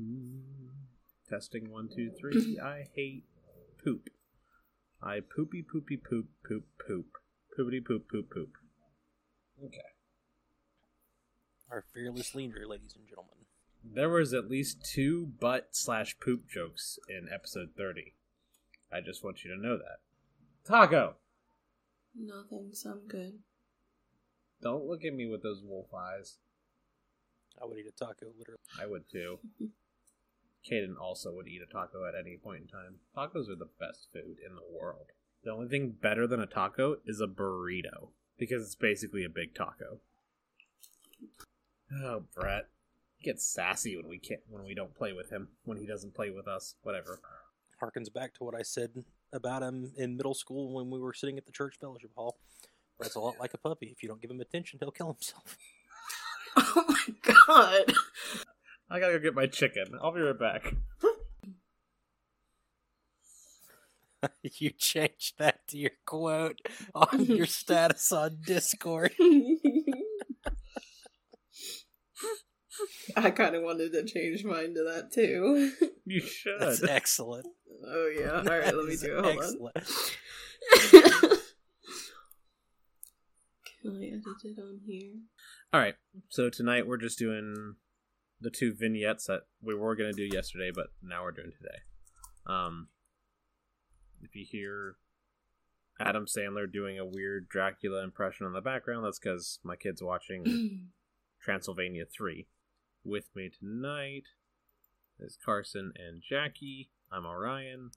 Mm-hmm. Testing one, two, three. I hate poop. I poopy poopy poop poop poop. Poopity poop poop poop. Okay. Our fearless leader, ladies and gentlemen. There was at least two butt slash poop jokes in episode 30. I just want you to know that. Taco! No thanks, I'm good. Don't look at me with those wolf eyes. I would eat a taco, literally. I would too. Caden also would eat a taco at any point in time. Tacos are the best food in the world. The only thing better than a taco is a burrito because it's basically a big taco. Oh, Brett gets sassy when we can't when we don't play with him when he doesn't play with us. Whatever. Harkens back to what I said about him in middle school when we were sitting at the church fellowship hall. That's a lot like a puppy. If you don't give him attention, he'll kill himself. Oh my god. I gotta go get my chicken. I'll be right back. you changed that to your quote on your status on Discord. I kind of wanted to change mine to that too. You should. That's excellent. Oh yeah. All right, let me do it. Hold excellent. on. Can I edit it on here? All right. So tonight we're just doing the two vignettes that we were gonna do yesterday, but now we're doing today. Um, if you hear Adam Sandler doing a weird Dracula impression in the background, that's because my kid's watching Transylvania 3. With me tonight is Carson and Jackie. I'm Arion.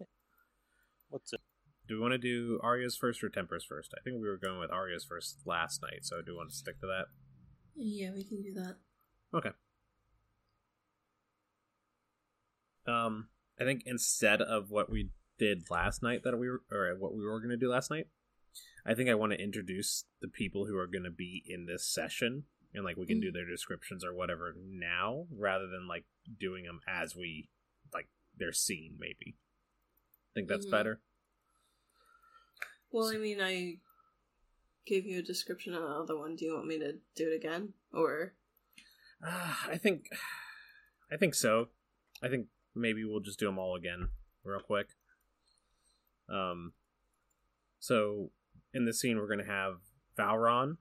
What's it? Do we want to do Aria's first or Temper's first? I think we were going with Aria's first last night, so do you want to stick to that? yeah, we can do that. Okay. Um, I think instead of what we did last night that we were, or what we were going to do last night, I think I want to introduce the people who are going to be in this session, and like we can do their descriptions or whatever now, rather than like doing them as we like their scene. Maybe. I Think that's Mhm. better. Well, I mean, I gave you a description of the other one. Do you want me to do it again, or Uh, I think, I think so. I think maybe we'll just do them all again, real quick. Um, so in this scene, we're gonna have Valron.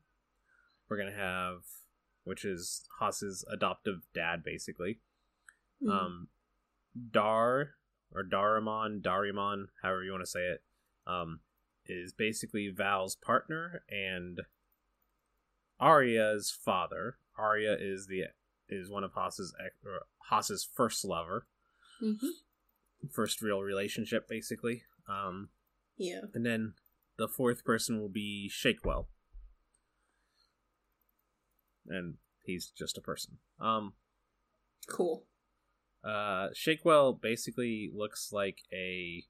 We're gonna have, which is Haas's adoptive dad, basically. Hmm. Um, Dar or Dharemon, Dharemon, however you want to say it, um, is basically Val's partner and Aria's father. Aria is the is one of Haas's ex, or Haas's first lover, Mhm. first real relationship, basically. Um, yeah, and then the fourth person will be Shakewell, and he's just a person. Um, cool. uh, Shakewell basically looks like a.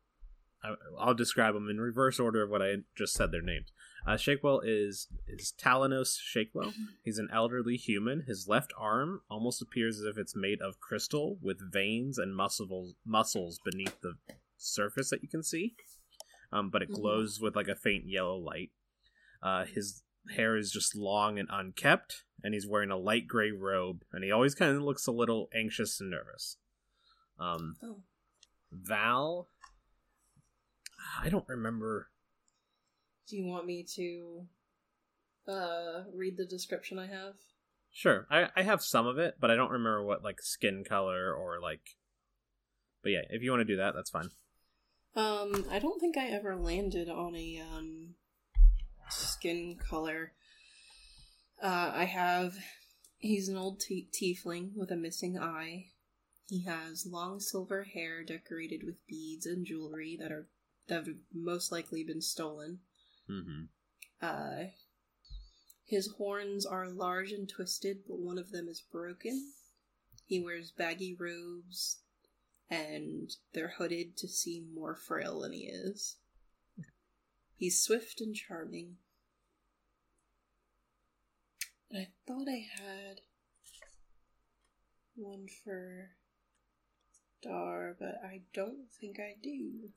I'll describe them in reverse order of what I just said their names. Uh, Shakewell is is Talanos Shakewell. He's an elderly human. His left arm almost appears as if it's made of crystal, with veins and muscles muscles beneath the surface that you can see. Um, but it Mhm. glows with like a faint yellow light. Uh, his hair is just long and unkept, and he's wearing a light gray robe, and he always kind of looks a little anxious and nervous. Um, Oh, Val, I don't remember. do you want me to uh read the description I have? Sure, I, I have some of it, but I don't remember what like skin color or like. But yeah, if you want to do that, that's fine. Um, I don't think I ever landed on a um skin color. Uh, I have. He's an old t- tiefling with a missing eye. He has long silver hair decorated with beads and jewelry that are that have most likely been stolen. Mm-hmm. Uh, his horns are large and twisted, but one of them is broken. He wears baggy robes, and they're hooded to seem more frail than he is. He's swift and charming. And I thought I had one for Dar, but I don't think I do.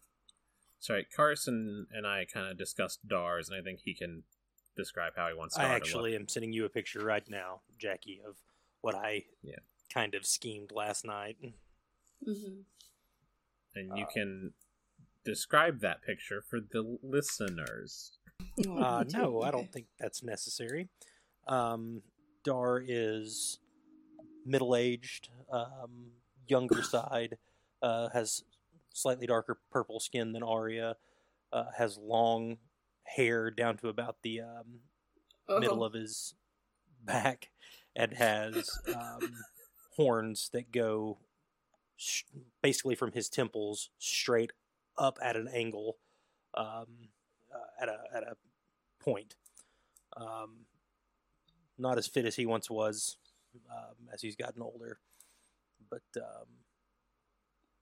Sorry, Carson and I kind of discussed Dars, and I think he can describe how he wants. I Dar to actually look. am sending you a picture right now, Jackie, of what I Yeah. kind of schemed last night. Mm-hmm. and you Uh, can describe that picture for the listeners. Uh, no, I don't think that's necessary. Um, Dar is middle aged, um, younger side, uh, has slightly darker purple skin than Aria, uh, has long hair down to about the um, Oh. middle of his back, and has um, horns that go sh- basically from his temples straight up at an angle, um, uh, at a at a point. Um, not as fit as he once was, um, as he's gotten older, but um,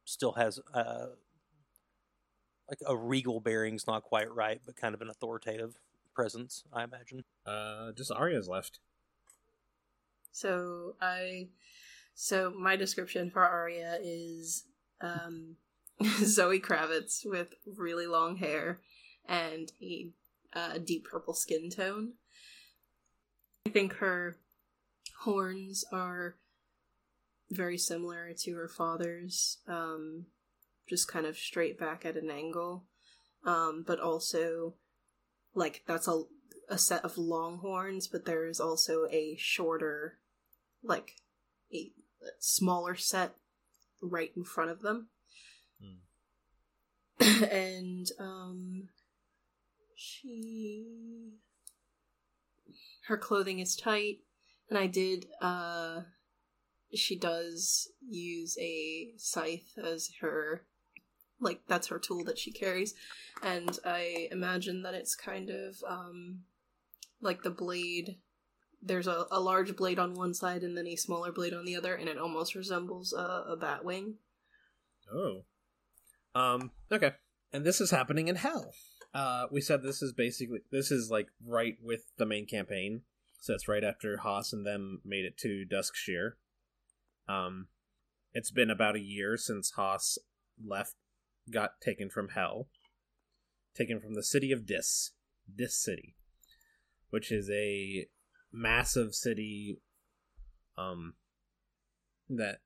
still has uh, like a regal bearings, not quite right, but kind of an authoritative presence, I imagine. Uh, just Aria's left. So I, so my description for Aria is um, Zoe Kravitz with really long hair and a uh, deep purple skin tone. I think her horns are very similar to her father's, um, just kind of straight back at an angle, um, but also like that's a a set of long horns, but there is also a shorter, like a smaller set right in front of them. and um she her clothing is tight and I did uh she does use a scythe as her like that's her tool that she carries and I imagine that it's kind of um like the blade there's a, a large blade on one side and then a smaller blade on the other and it almost resembles a, a bat wing Oh. Um, okay. And this is happening in hell. Uh, we said this is basically, this is like right with the main campaign. So it's right after Haas and them made it to Duskshear. Um, it's been about a year since Haas left, got taken from hell. Taken from the city of Dis. Dis City. Which is a massive city, um, that,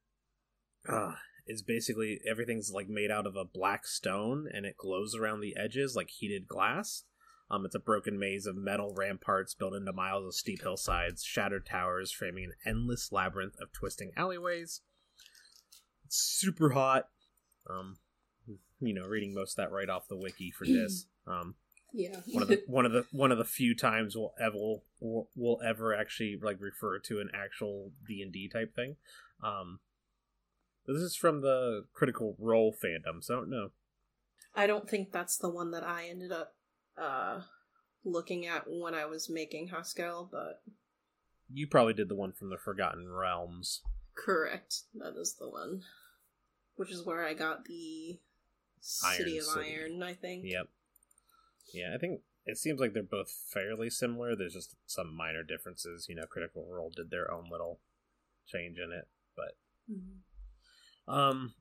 uh, is basically everything's like made out of a black stone and it glows around the edges like heated glass. Um, it's a broken maze of metal ramparts built into miles of steep hillsides, shattered towers framing an endless labyrinth of twisting alleyways. It's super hot. Um, you know, reading most of that right off the wiki for this. Um, yeah one of the one of the one of the few times we'll ever we'll, we'll ever actually like refer to an actual D and D type thing. Um, this is from the Critical Role fandom, so I don't know. I don't think that's the one that I ended up uh looking at when I was making Haskell, but You probably did the one from the Forgotten Realms. correct. That is the one. Which is where I got the City Iron of City. Iron, I think. Yep. Yeah, I think it seems like they're both fairly similar. There's just some minor differences. You know, Critical Role did their own little change in it, but Mhm. Um.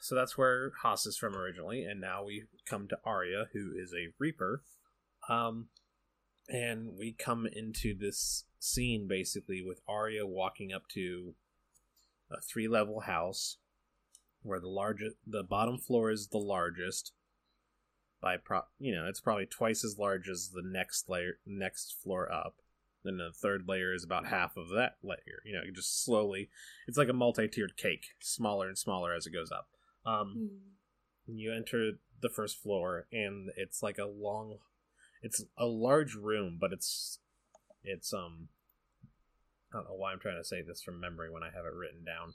So that's where Haas is from originally, and now we come to Aria, who is a Reaper. Um, and we come into this scene basically with Aria walking up to a three-level house, where the largest, the bottom floor is the largest. By pro, you know, it's probably twice as large as the next layer, next floor up. Then the third layer is about half of that layer. You know, just slowly. It's like a multi-tiered cake, smaller and smaller as it goes up. Um, Mhm. you enter the first floor, and it's like a long. It's a large room, but it's it's um. I don't know why I'm trying to say this from memory when I have it written down.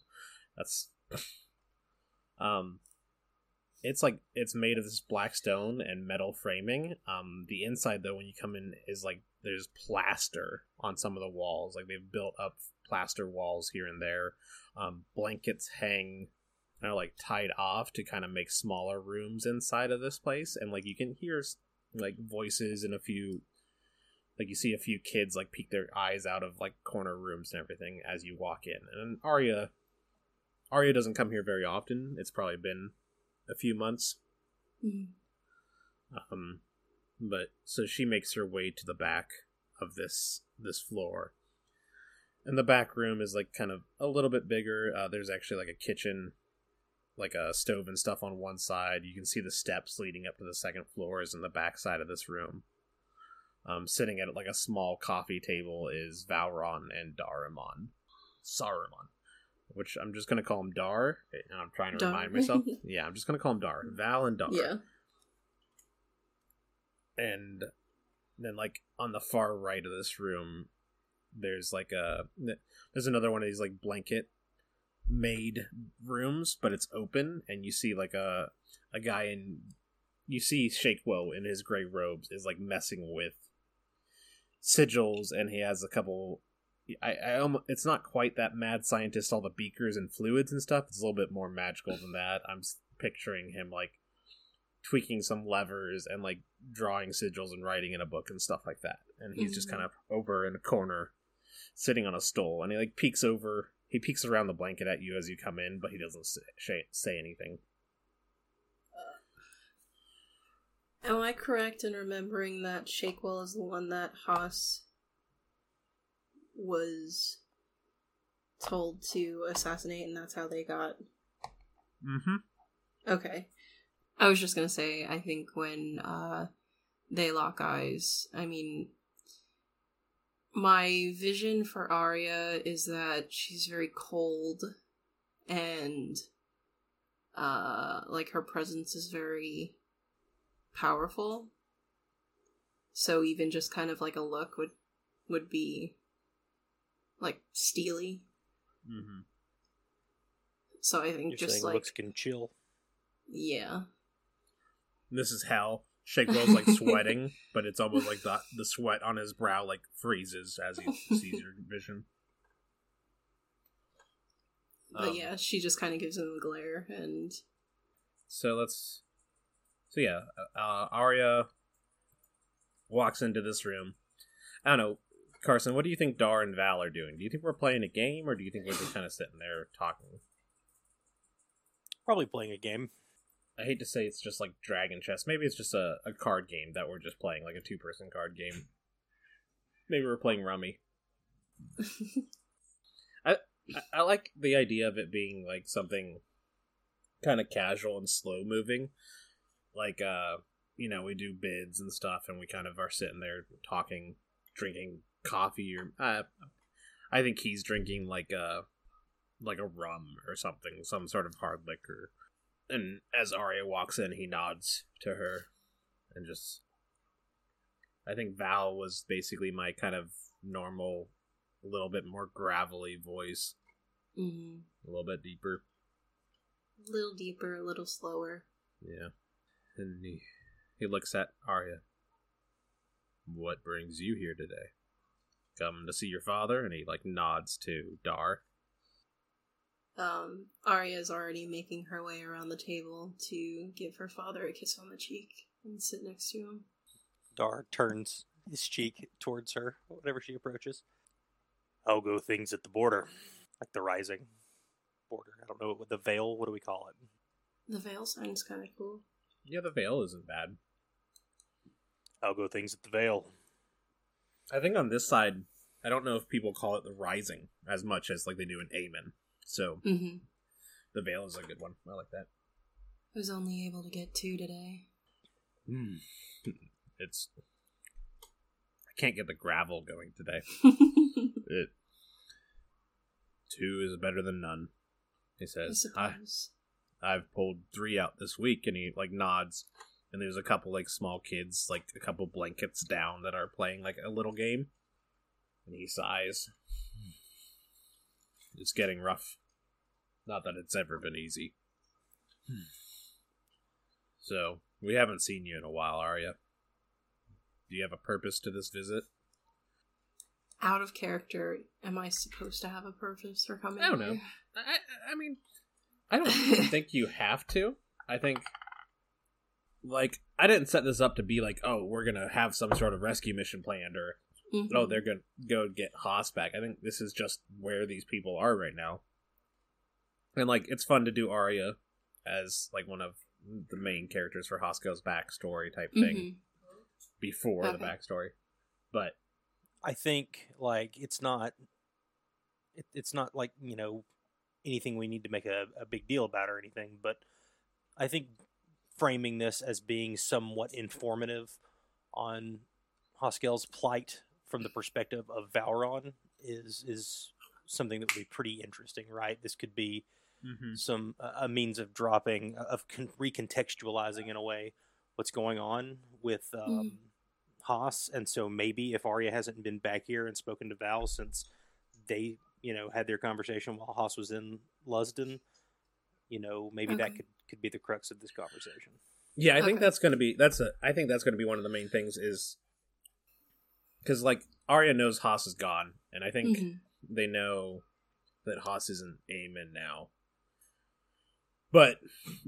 That's um it's like it's made of this black stone and metal framing. Um, the inside though, when you come in, is like there's plaster on some of the walls. Like they've built up plaster walls here and there. Um, blankets hang, kind of like tied off to kind of make smaller rooms inside of this place, and like you can hear like voices and a few. Like you see a few kids like peek their eyes out of like corner rooms and everything as you walk in. And Aria Aria doesn't come here very often. It's probably been a few months. Mhm. Um, but so she makes her way to the back of this this floor, and the back room is like kind of a little bit bigger. Uh, there's actually like a kitchen, like a stove and stuff on one side. You can see the steps leading up to the second floors in the back side of this room. Um, sitting at like a small coffee table is Valron and Dharemon. Saruman. Which I'm just gonna call him Dar. And I'm trying to Dar. remind myself. yeah, I'm just gonna call him Dar. Val and Dar. Yeah. And then like on the far right of this room, there's like a there's another one of these like blanket made rooms, but it's open, and you see like a a guy in you see Shakewell in his gray robes is like messing with sigils, and he has a couple. I, I almost, it's not quite that mad scientist, all the beakers and fluids and stuff. It's a little bit more magical than that. I'm picturing him like tweaking some levers and like drawing sigils and writing in a book and stuff like that. And he's just Mhm. kind of over in a corner, sitting on a stool, and he like peeks over. He peeks around the blanket at you as you come in, but he doesn't say, say- anything. Am I correct in remembering that Shakewell is the one that Haas was told to assassinate, and that's how they got? Mm-hmm. Okay. I was just gonna say, I think when uh, they lock eyes, I mean, my vision for Aria is that she's very cold, and uh, like her presence is very powerful. So even just kind of like a look would would be like steely. Mm-hmm. So I think You're just like looks can chill. yeah. This is hell. Shakewell's like sweating, but it's almost like the the sweat on his brow like freezes as he sees your vision. But Um, yeah, she just kind of gives him a glare, and So let's. So yeah, uh, Aria walks into this room. I don't know, Carson. What do you think Dar and Val are doing? Do you think we're playing a game, or do you think we're just kind of sitting there talking? Probably playing a game. I hate to say it's just like Dragon Chess. Maybe it's just a, a card game that we're just playing, like a two person card game. Maybe we're playing Rummy. I, I like the idea of it being like something kind of casual and slow moving. Like, uh, you know, we do bids and stuff, and we kind of are sitting there talking, drinking coffee, or uh, I think he's drinking like a like a rum or something, some sort of hard liquor. And as Aria walks in, he nods to her and just. I think Val was basically my kind of normal, a little bit more gravelly voice, Mhm. a little bit deeper. a little deeper, a little slower. Yeah. And he, he looks at Aria. What brings you here today? Come to see your father? And he, like, nods to Dar. Um, Aria's already making her way around the table to give her father a kiss on the cheek and sit next to him. Dar turns his cheek towards her whenever she approaches. I'll go things at the border, like the rising border. I don't know what the veil. What do we call it? The veil sounds kind of cool. Yeah, the veil isn't bad. I'll go things at the veil. I think on this side, I don't know if people call it the rising as much as, like, they do in Amen. So, Mm-hmm. the veil is a good one. I like that. I was only able to get two today. Hmm. It's. I can't get the gravel going today. It. Two is better than none. He says, I, suppose. I've pulled three out this week, and he like nods. And there's a couple like small kids, like a couple blankets down, that are playing like a little game. And he sighs. It's getting rough. Not that it's ever been easy. So we haven't seen you in a while, are you? Do you have a purpose to this visit? Out of character, am I supposed to have a purpose for coming? Here? I don't know. here? I, I mean, I don't think you have to. I think, like, I didn't set this up to be like, oh, we're gonna have some sort of rescue mission planned, or Mhm. oh, they're gonna go get Haas back. I think this is just where these people are right now, and like, it's fun to do Aria as like one of the main characters for Haskell's backstory type thing Mhm. before the backstory, but I think like it's not it, it's not like you know anything we need to make a, a big deal about or anything. But I think framing this as being somewhat informative on Haskell's plight from the perspective of Valron is is something that would be pretty interesting, right? This could be Mm-hmm. some a means of dropping of con- recontextualizing in a way what's going on with um, Mhm. Haas, and so maybe if Aria hasn't been back here and spoken to Val since they you know had their conversation while Haas was in Lusden, you know maybe that could could be the crux of this conversation. Yeah, I think that's going to be that's a I think that's going to be one of the main things is because like Aria knows Haas is gone, and I think Mhm. they know that Haas isn't Aemon now. But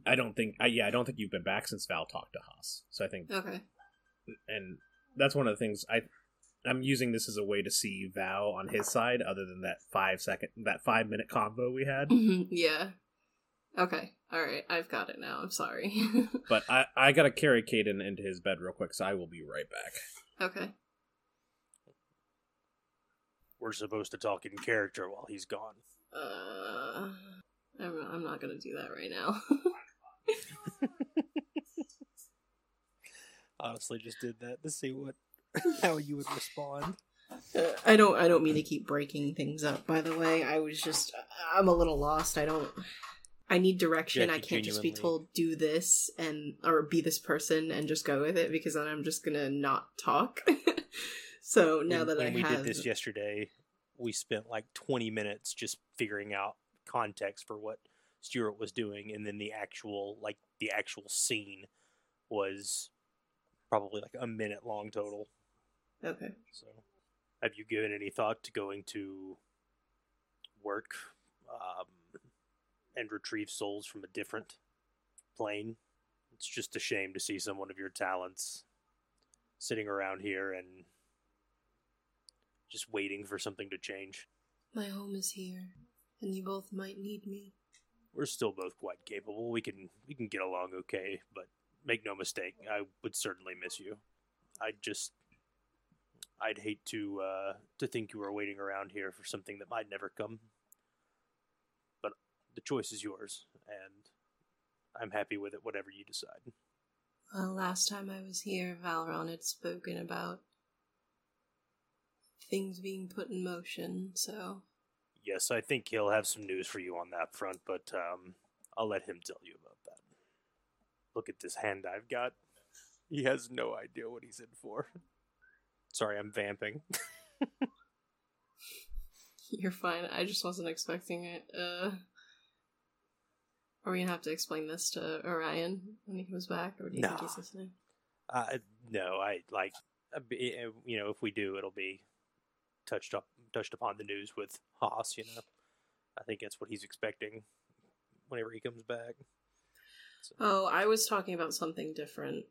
I don't think I yeah I don't think you've been back since Val talked to Haas. So I think Okay. and that's one of the things I I'm using this as a way to see Val on his side, other than that five second that five minute combo we had. Mhm, Yeah. Okay. All right. I've got it now. I'm sorry. But I I gotta carry Caden into his bed real quick, so I will be right back. okay. We're supposed to talk in character while he's gone. Uh, I'm, I'm not gonna do that right now. Honestly, just did that to see what how you would respond. Uh, I don't. I don't mean to keep breaking things up. By the way, I was just. I'm a little lost. I don't. I need direction. I can't just be told do this and or be this person and just go with it because then I'm just gonna not talk. so now when, that when I we have did this yesterday, we spent like 20 minutes just figuring out context for what Stuart was doing, and then the actual like the actual scene was probably like a minute long total. okay. So, have you given any thought to going to work um, and retrieve souls from a different plane? It's just a shame to see someone of your talents sitting around here and just waiting for something to change. My home is here, and you both might need me. We're still both quite capable. We can we can get along okay, but make no mistake, I would certainly miss you. I'd just I'd hate to uh, to think you were waiting around here for something that might never come. But the choice is yours, and I'm happy with it. Whatever you decide. Well, last time I was here, Valron had spoken about things being put in motion, so Yes, I think he'll have some news for you on that front, but um, I'll let him tell you about that. Look at this hand I've got. He has no idea what he's in for. Sorry, I'm vamping. you're fine. I just wasn't expecting it. Uh, are we gonna have to explain this to Arion when he comes back, or do you think he's listening? Uh, no, I like, uh, uh, you know, if we do, it'll be touched up, touched upon the news with Haas. You know, I think that's what he's expecting whenever he comes back. So, Oh, I was talking about something different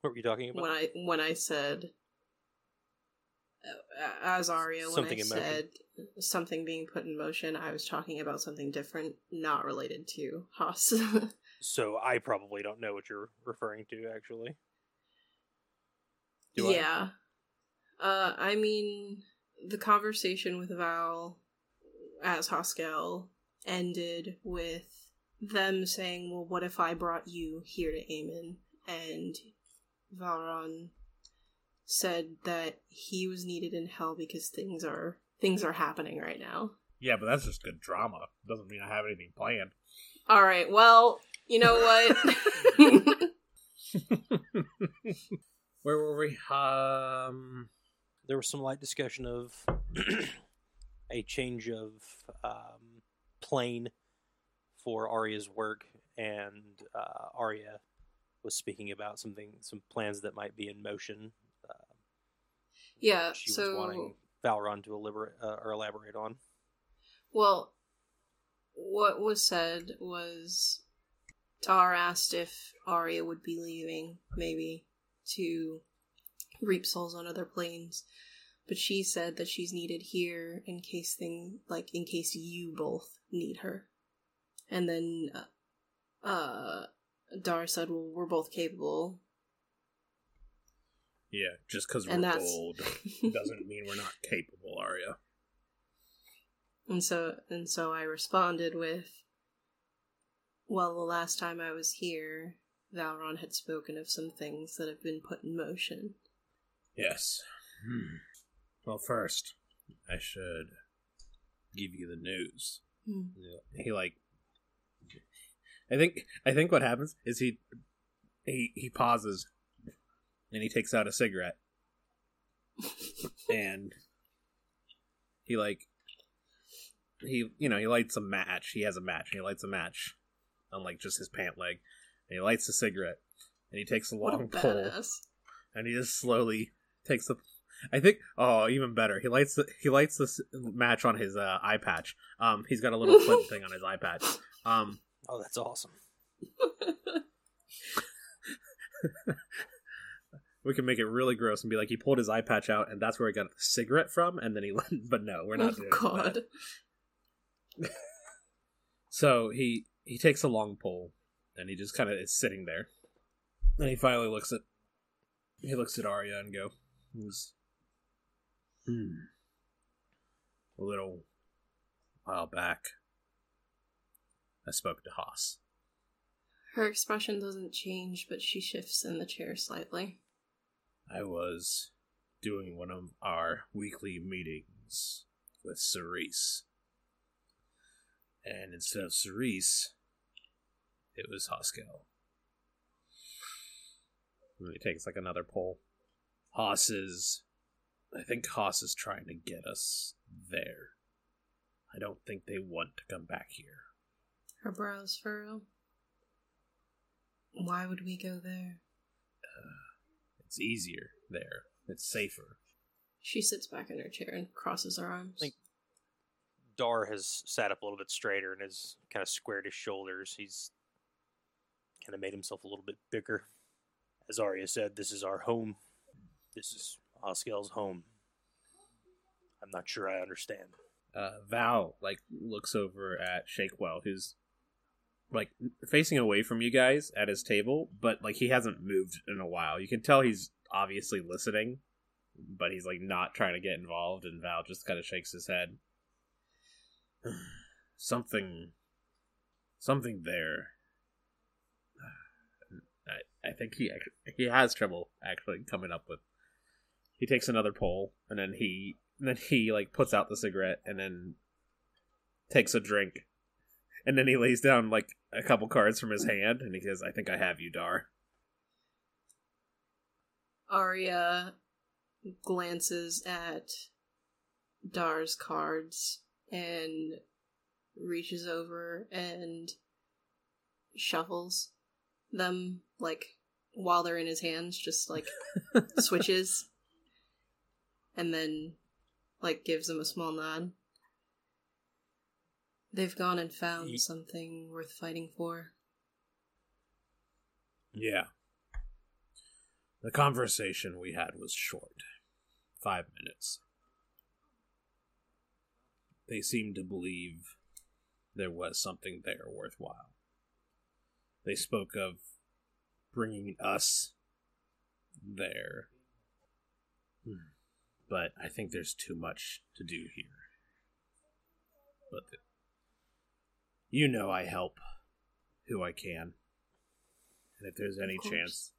what were you talking about? when I when I said uh, as Aria when Something I in motion. said something being put in motion. I was talking about something different, not related to Haas. So I probably don't know what you're referring to, actually. Do I? Yeah. Uh, I mean, the conversation with Val as Haskell ended with them saying, "Well, what if I brought you here to Aemon?" And Valron said that he was needed in hell because things are things are happening right now. Yeah, but that's just good drama. Doesn't mean I have anything planned. All right. Well, you know what? Where were we? Um, there was some light discussion of a change of um, plane for Aria's work, and uh, Aria was speaking about something, some plans that might be in motion. Uh, yeah. she was wanting Valron to elaborate, uh, or elaborate on. Well, what was said was Dar asked if Aria would be leaving, maybe, to reap souls on other planes. But she said that she's needed here in case thing like in case you both need her. And then uh, uh Dar said, "Well, we're both capable." yeah, just because we're that's- bold doesn't mean we're not capable, Aria. And so and so I responded with well, the last time I was here, Valron had spoken of some things that have been put in motion. Yes. Hmm. Well, first, I should give you the news. Hmm. He like, I think I think what happens is he he he pauses and he takes out a cigarette and he like he you know he lights a match. He has a match. And he lights a match on like just his pant leg, and he lights a cigarette and he takes a What a long pull and he just slowly takes the. I think. Oh, even better. He lights the he lights this match on his uh, eye patch. Um, he's got a little flint thing on his eye patch. Um, Oh, that's awesome. we can make it really gross and be like he pulled his eye patch out, and that's where he got the cigarette from. And then he, but no, we're not oh doing god. that. So he he takes a long pull, and he just kind of is sitting there. And he finally looks at he looks at Aria and go, "Who's hmm a little while back." I spoke to Haas. Her expression doesn't change, but she shifts in the chair slightly. I was doing one of our weekly meetings with Cerise. And instead of Cerise, it was Haskell. And he takes like another pull. Haas is. I think Haas is trying to get us there. I don't think they want to come back here. Her brows furrow. Why would we go there? Uh, it's easier there. It's safer. She sits back in her chair and crosses her arms. Think- Dar has sat up a little bit straighter and has kind of squared his shoulders. He's kind of made himself a little bit bigger. As Arya said, this is our home. This is Haskell's home. I'm not sure I understand. uh, Val like looks over at Shakewell, who's like facing away from you guys at his table, but like he hasn't moved in a while. You can tell he's obviously listening, but he's like not trying to get involved. And Val just kind of shakes his head. something, something there. I I think he he has trouble actually coming up with. He takes another pull, and then he and then he like puts out the cigarette, and then takes a drink, and then he lays down like a couple cards from his hand, and he says, "I think I have you, Dar." Aria glances at Dar's cards and reaches over and shuffles them like while they're in his hands, just like switches, and then like gives him a small nod. They've gone and found Ye- something worth fighting for. Yeah. The conversation we had was short. Five minutes. They seemed to believe there was something there worthwhile. They spoke of bringing us there. Hmm. But I think there's too much to do here. But the, you know I help who I can. And if there's any chance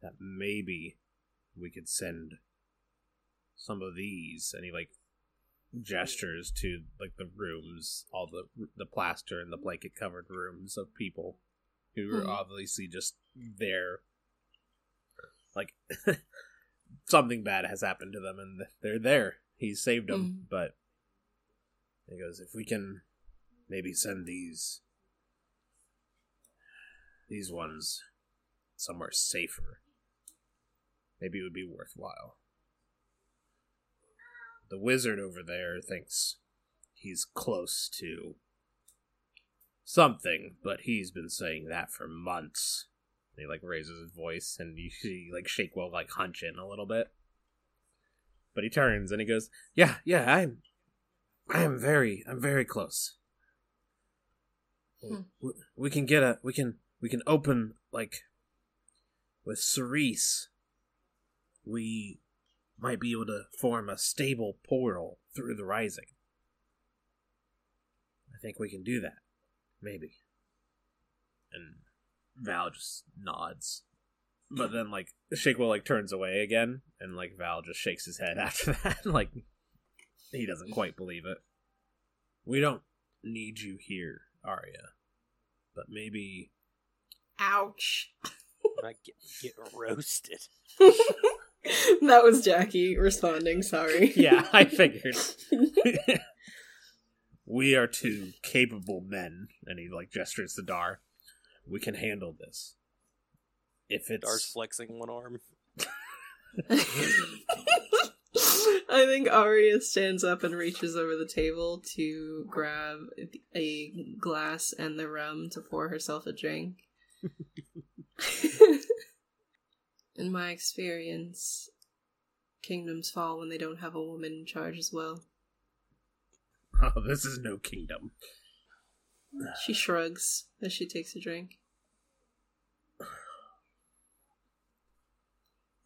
that maybe we could send some of these, any like gestures to like the rooms, all the the plaster and the blanket covered rooms of people who are Mhm. obviously just there. Like something bad has happened to them, and they're there. He saved them, Mhm. but he goes, if we can maybe send these these ones somewhere safer, maybe it would be worthwhile. The wizard over there thinks he's close to something, but he's been saying that for months. And he like raises his voice, and you see like Shakewell like hunch in a little bit. But he turns and he goes, "Yeah, yeah, I'm, I am very, I'm very close. Hmm. We, we can get a, we can, we can open like with Cerise. We might be able to form a stable portal through the rising. I think we can do that. Maybe. And Val just nods. But then like Shakewell like turns away again and like Val just shakes his head after that. like he doesn't quite believe it. We don't need you here, Aria. But maybe Ouch. I get, get roasted. that was Jackie responding, sorry. Yeah, I figured. we are two capable men, and he like gestures to Dar. We can handle this. If it's Dar's flexing one arm. I think Aria stands up and reaches over the table to grab a glass and the rum to pour herself a drink. In my experience, kingdoms fall when they don't have a woman in charge as well. oh, this is no kingdom. She shrugs as she takes a drink.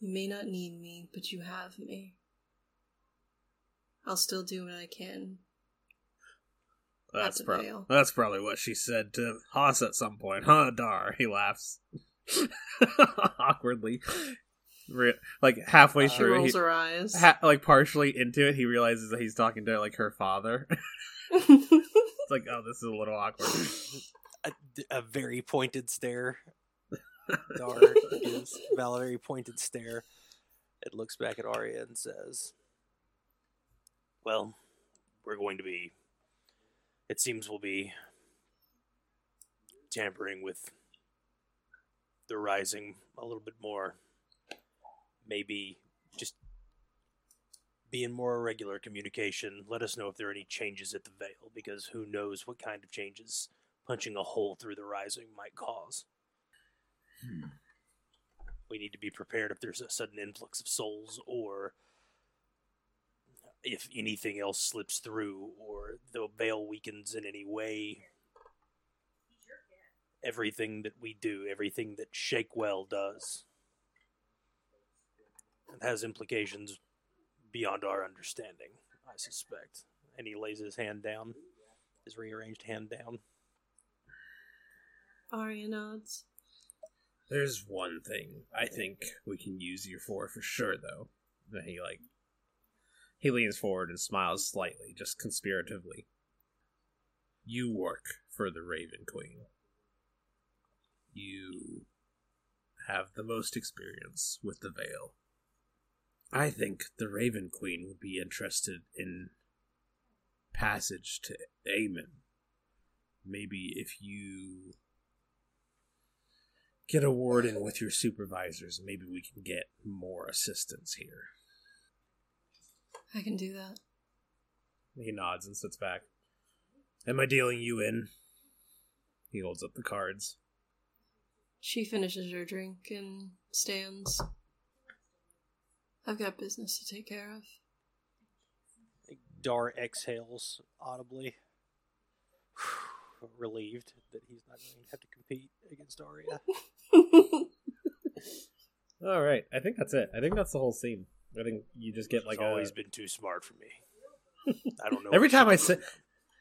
You may not need me, but you have me. I'll still do what I can. That's the that's probably what she said to Haas at some point, huh, Dar? He laughs awkwardly, Re- like halfway She through. rolls He, her eyes. ha- like partially into it, he realizes that he's talking to like her father. it's like, oh, this is a little awkward. A, a very pointed stare. Dar gives Val a very pointed stare. It looks back at Aria and says, Well, we're going to be. It seems we'll be tampering with the rising a little bit more. Maybe just be in more regular communication. Let us know if there are any changes at the Veil, because who knows what kind of changes punching a hole through the rising might cause. Hmm. We need to be prepared if there's a sudden influx of souls, or if anything else slips through, or the veil weakens in any way. Everything that we do, everything that Shakewell does, it has implications beyond our understanding, I suspect. And he lays his hand down, his rearranged hand down. Aria nods. There's one thing I think we can use you for for sure, though. That he like he leans forward and smiles slightly, just conspiratively. You work for the Raven Queen. You have the most experience with the Veil. I think the Raven Queen would be interested in passage to Aemon. Maybe if you get a warden with your supervisors, maybe we can get more assistance here. I can do that. He nods and sits back. Am I dealing you in? He holds up the cards. She finishes her drink and stands. I've got business to take care of. Dar exhales audibly, relieved that he's not going to have to compete against Aria. All right, I think that's it. I think that's the whole scene. I think you just get like He's a, always been too smart for me. I don't know. every time I say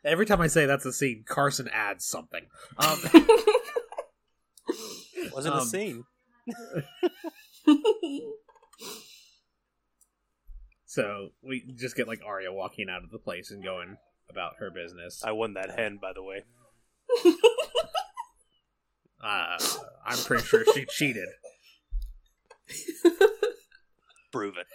every time I say that's a scene, Carson adds something. Um, wasn't um, a scene. So we just get like Aria walking out of the place and going about her business. I won that hand, by the way. Uh, I'm pretty sure she cheated. Prove it.